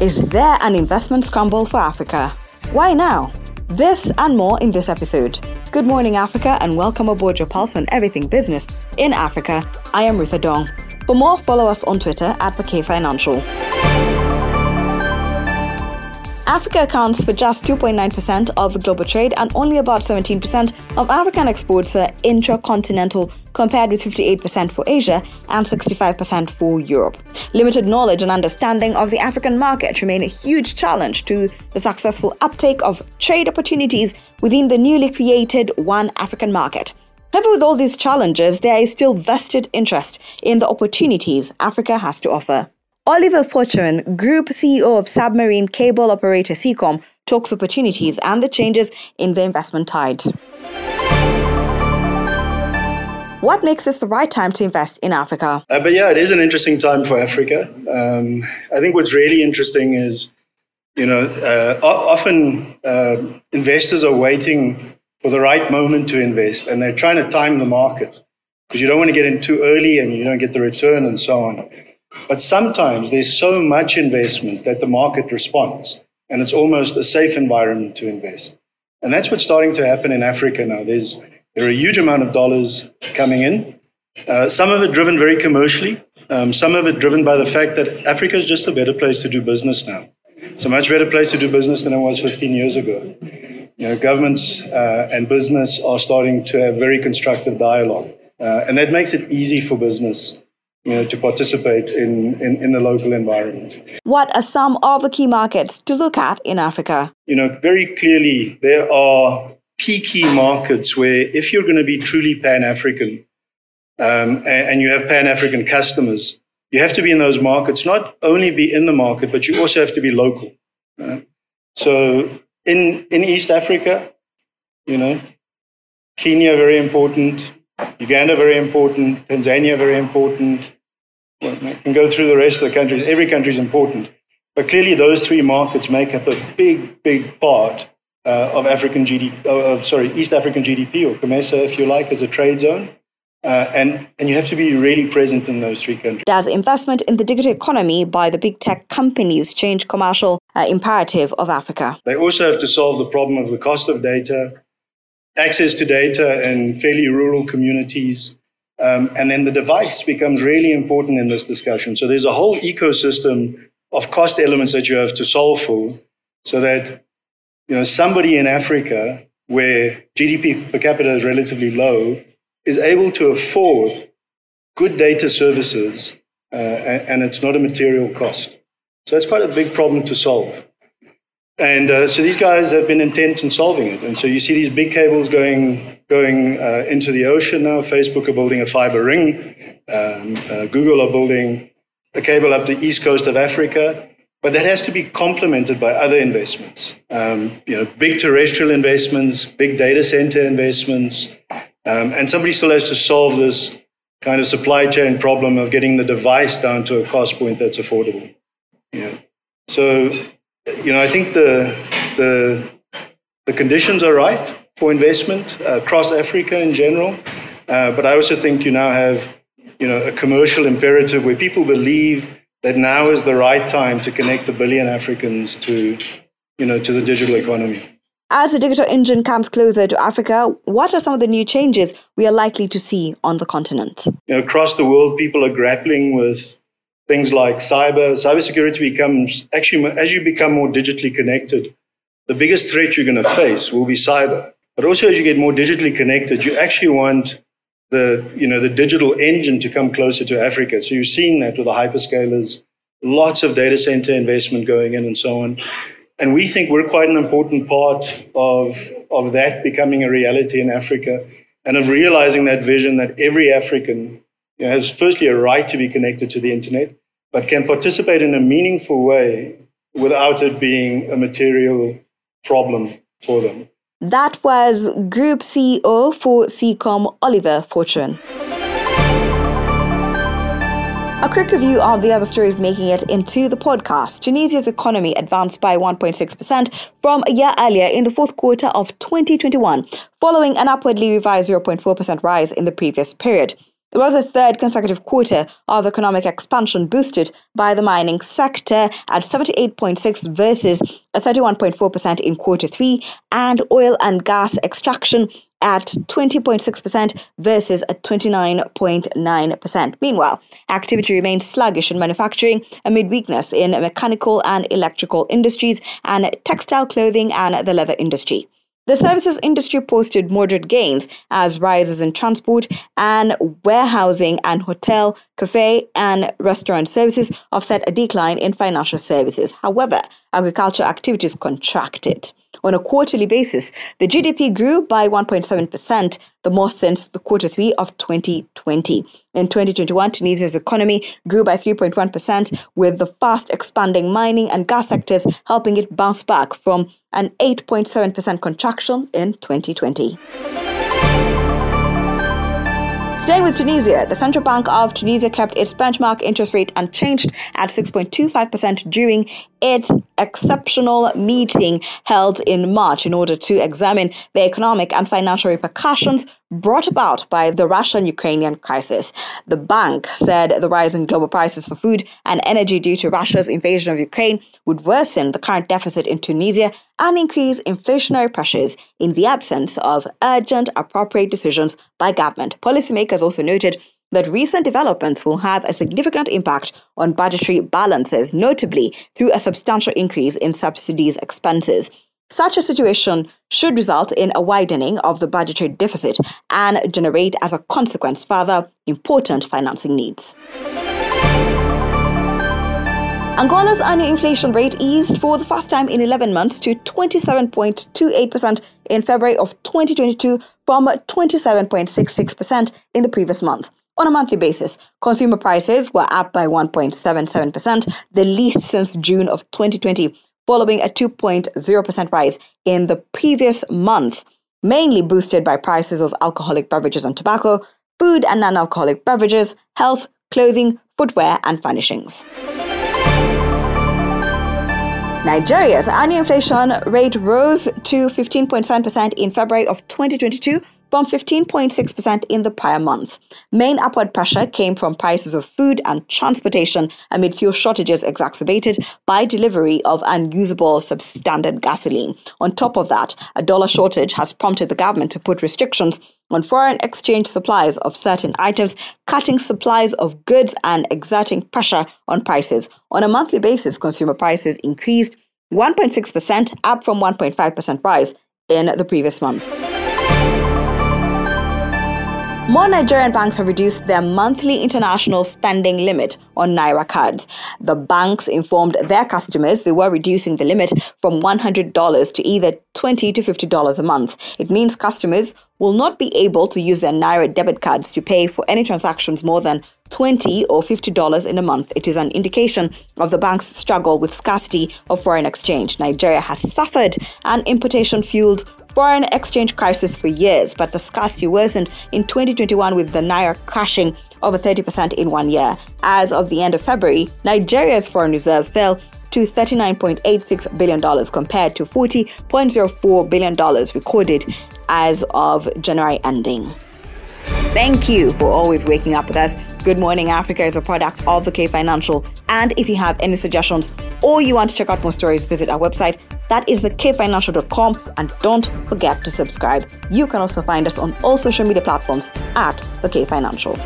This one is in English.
Is there an investment scramble for Africa? Why now? This and more in this episode. Good morning, Africa, and welcome aboard your pulse on everything business in Africa. I am Rutha Dong. For more, follow us on Twitter at the K Financial. Africa accounts for just 2.9% of global trade and only about 17% of African exports are intracontinental, compared with 58% for Asia and 65% for Europe. Limited knowledge and understanding of the African market remain a huge challenge to the successful uptake of trade opportunities within the newly created One African market. However, with all these challenges, there is still vested interest in the opportunities Africa has to offer. Oliver Fortuin, Group CEO of submarine cable operator Seacom, talks opportunities and the changes in the investment tide. What makes this the right time to invest in Africa? Uh, but yeah, it is an interesting time for Africa. Um, I think what's really interesting is, you know, uh, often uh, investors are waiting for the right moment to invest and they're trying to time the market because you don't want to get in too early and you don't get the return and so on. But sometimes there's so much investment that the market responds, and it's almost a safe environment to invest. And that's what's starting to happen in Africa now. There's there are a huge amount of dollars coming in. Uh, some of it driven very commercially. Um, some of it driven by the fact that Africa is just a better place to do business now. It's a much better place to do business than it was 15 years ago. You know, governments uh, and business are starting to have very constructive dialogue, uh, and that makes it easy for business you know, to participate in, in, in, the local environment. What are some of the key markets to look at in Africa? You know, very clearly there are key, key markets where if you're going to be truly Pan African um, and, and, you have Pan African customers, you have to be in those markets, not only be in the market, but you also have to be local. Right? So in, in East Africa, you know, Kenya, very important. Uganda, very important. Tanzania, very important. Well, I can go through the rest of the countries. Every country is important. But clearly, those three markets make up a big, big part uh, of African GDP, uh, sorry, East African GDP, or COMESA, if you like, as a trade zone. Uh, and, and you have to be really present in those three countries. Does investment in the digital economy by the big tech companies change commercial uh, imperative of Africa? They also have to solve the problem of the cost of data, access to data in fairly rural communities. Um, and then the device becomes really important in this discussion. So there's a whole ecosystem of cost elements that you have to solve for so that you know somebody in Africa where GDP per capita is relatively low is able to afford good data services uh, and, and it's not a material cost. So that's quite a big problem to solve. And uh, so these guys have been intent in solving it. And so you see these big cables going going uh, into the ocean now. Facebook are building a fiber ring. Um, uh, Google are building a cable up the east coast of Africa. But that has to be complemented by other investments. Um, you know, big terrestrial investments, big data center investments, um, and somebody still has to solve this kind of supply chain problem of getting the device down to a cost point that's affordable. Yeah. So you know, I think the the the conditions are right for investment uh, across Africa in general, uh, but I also think you now have you know a commercial imperative where people believe that now is the right time to connect a billion Africans to you know to the digital economy. As the digital engine comes closer to Africa, what are some of the new changes we are likely to see on the continent? You know, across the world, people are grappling with things like cyber. Cybersecurity becomes actually, as you become more digitally connected, the biggest threat you're going to face will be cyber. But also, as you get more digitally connected, you actually want the, you know, the digital engine to come closer to Africa. So you're seeing that with the hyperscalers, lots of data center investment going in and so on. And we think we're quite an important part of, of that becoming a reality in Africa and of realizing that vision that every African has firstly a right to be connected to the internet, but can participate in a meaningful way without it being a material problem for them. That was Group CEO for Seacom, Oliver Fortuin. A quick review of the other stories making it into the podcast. Tunisia's economy advanced by 1.6% from a year earlier in the fourth quarter of 2021, following an upwardly revised 0.4% rise in the previous period. It was the third consecutive quarter of economic expansion boosted by the mining sector at 78.6 versus 31.4% in quarter 3 and oil and gas extraction at 20.6% versus 29.9%. Meanwhile, activity remained sluggish in manufacturing amid weakness in mechanical and electrical industries and textile clothing and the leather industry. The services industry posted moderate gains as rises in transport and warehousing and hotel, cafe, and restaurant services offset a decline in financial services. However, agriculture activities contracted. On a quarterly basis, the GDP grew by 1.7%, the most since the quarter three of 2020. In 2021, Tunisia's economy grew by 3.1%, with the fast expanding mining and gas sectors helping it bounce back from an 8.7% contraction in 2020. Staying with Tunisia, the Central Bank of Tunisia kept its benchmark interest rate unchanged at 6.25% during its exceptional meeting held in March in order to examine the economic and financial repercussions brought about by the Russian Ukrainian crisis. The bank said the rise in global prices for food and energy due to Russia's invasion of Ukraine would worsen the current deficit in Tunisia and increase inflationary pressures in the absence of urgent, appropriate decisions by government. Policymakers also noted that recent developments will have a significant impact on budgetary balances, notably through a substantial increase in subsidies expenses. Such a situation should result in a widening of the budgetary deficit and generate, as a consequence, further important financing needs. Angola's annual inflation rate eased for the first time in 11 months to 27.28% in February of 2022 from 27.66% in the previous month. On a monthly basis, consumer prices were up by 1.77%, the least since June of 2020, following a 2.0% rise in the previous month, mainly boosted by prices of alcoholic beverages and tobacco, food and non alcoholic beverages, health, clothing, footwear, and furnishings. Nigeria's annual inflation rate rose to 15.7% in February of 2022 from 15.6% in the prior month. Main upward pressure came from prices of food and transportation amid fuel shortages exacerbated by delivery of unusable substandard gasoline. On top of that, a dollar shortage has prompted the government to put restrictions on foreign exchange supplies of certain items, cutting supplies of goods and exerting pressure on prices. On a monthly basis, consumer prices increased 1.6%, up from 1.5% rise in the previous month. More Nigerian banks have reduced their monthly international spending limit on Naira cards. The banks informed their customers they were reducing the limit from $100 to either 20 to $50 a month. It means customers will not be able to use their Naira debit cards to pay for any transactions more than 20 or $50 in a month. It is an indication of the bank's struggle with scarcity of foreign exchange. Nigeria has suffered an importation fueled foreign exchange crisis for years, but the scarcity worsened in 2021 with the naira crashing over 30% in one year. As of the end of February, Nigeria's foreign reserve fell to $39.86 billion compared to $40.04 billion recorded as of January ending. Thank you for always waking up with us. Good Morning Africa is a product of the K Financial. And if you have any suggestions or you want to check out more stories, visit our website. That is thekfinancial.com. And don't forget to subscribe. You can also find us on all social media platforms at the K Financial.